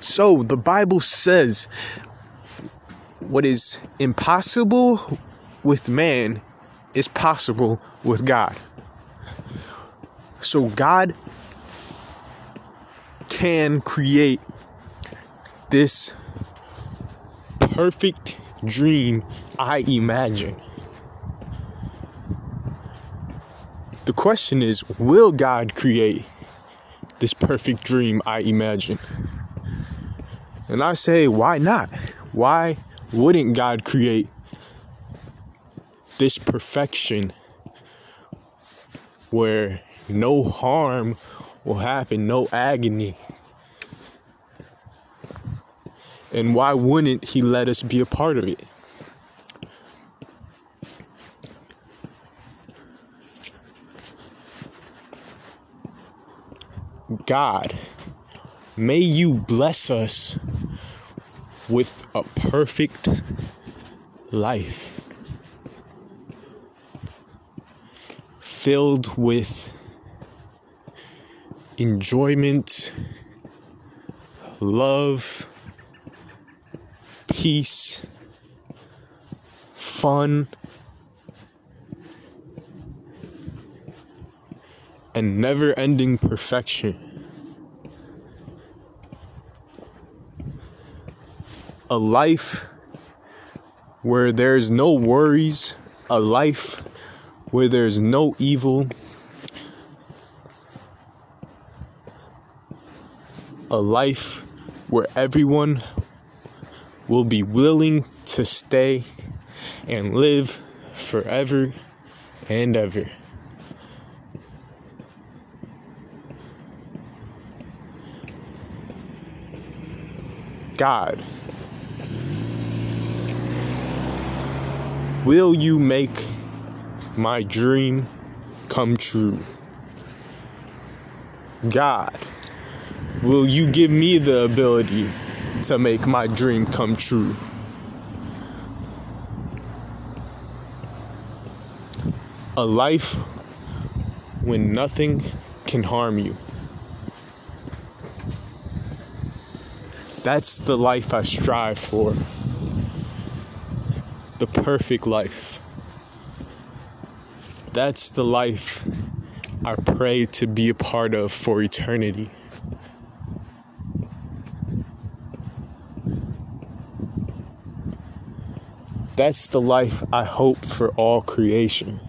So the Bible says what is impossible with man is possible with God. So God can create this perfect dream I imagine. The question is will God create this perfect dream I imagine? And I say, why not? Why wouldn't God create this perfection where no harm will happen, no agony? And why wouldn't He let us be a part of it? God, may you bless us with a perfect life filled with enjoyment, love, peace, fun, and never ending perfection. A life where there's no worries, a life where there's no evil, a life where everyone will be willing to stay and live forever and ever. God, will you make my dream come true? God, will you give me the ability to make my dream come true? A life when nothing can harm you. That's the life I strive for. The perfect life. That's the life I pray to be a part of for eternity. That's the life I hope for all creation.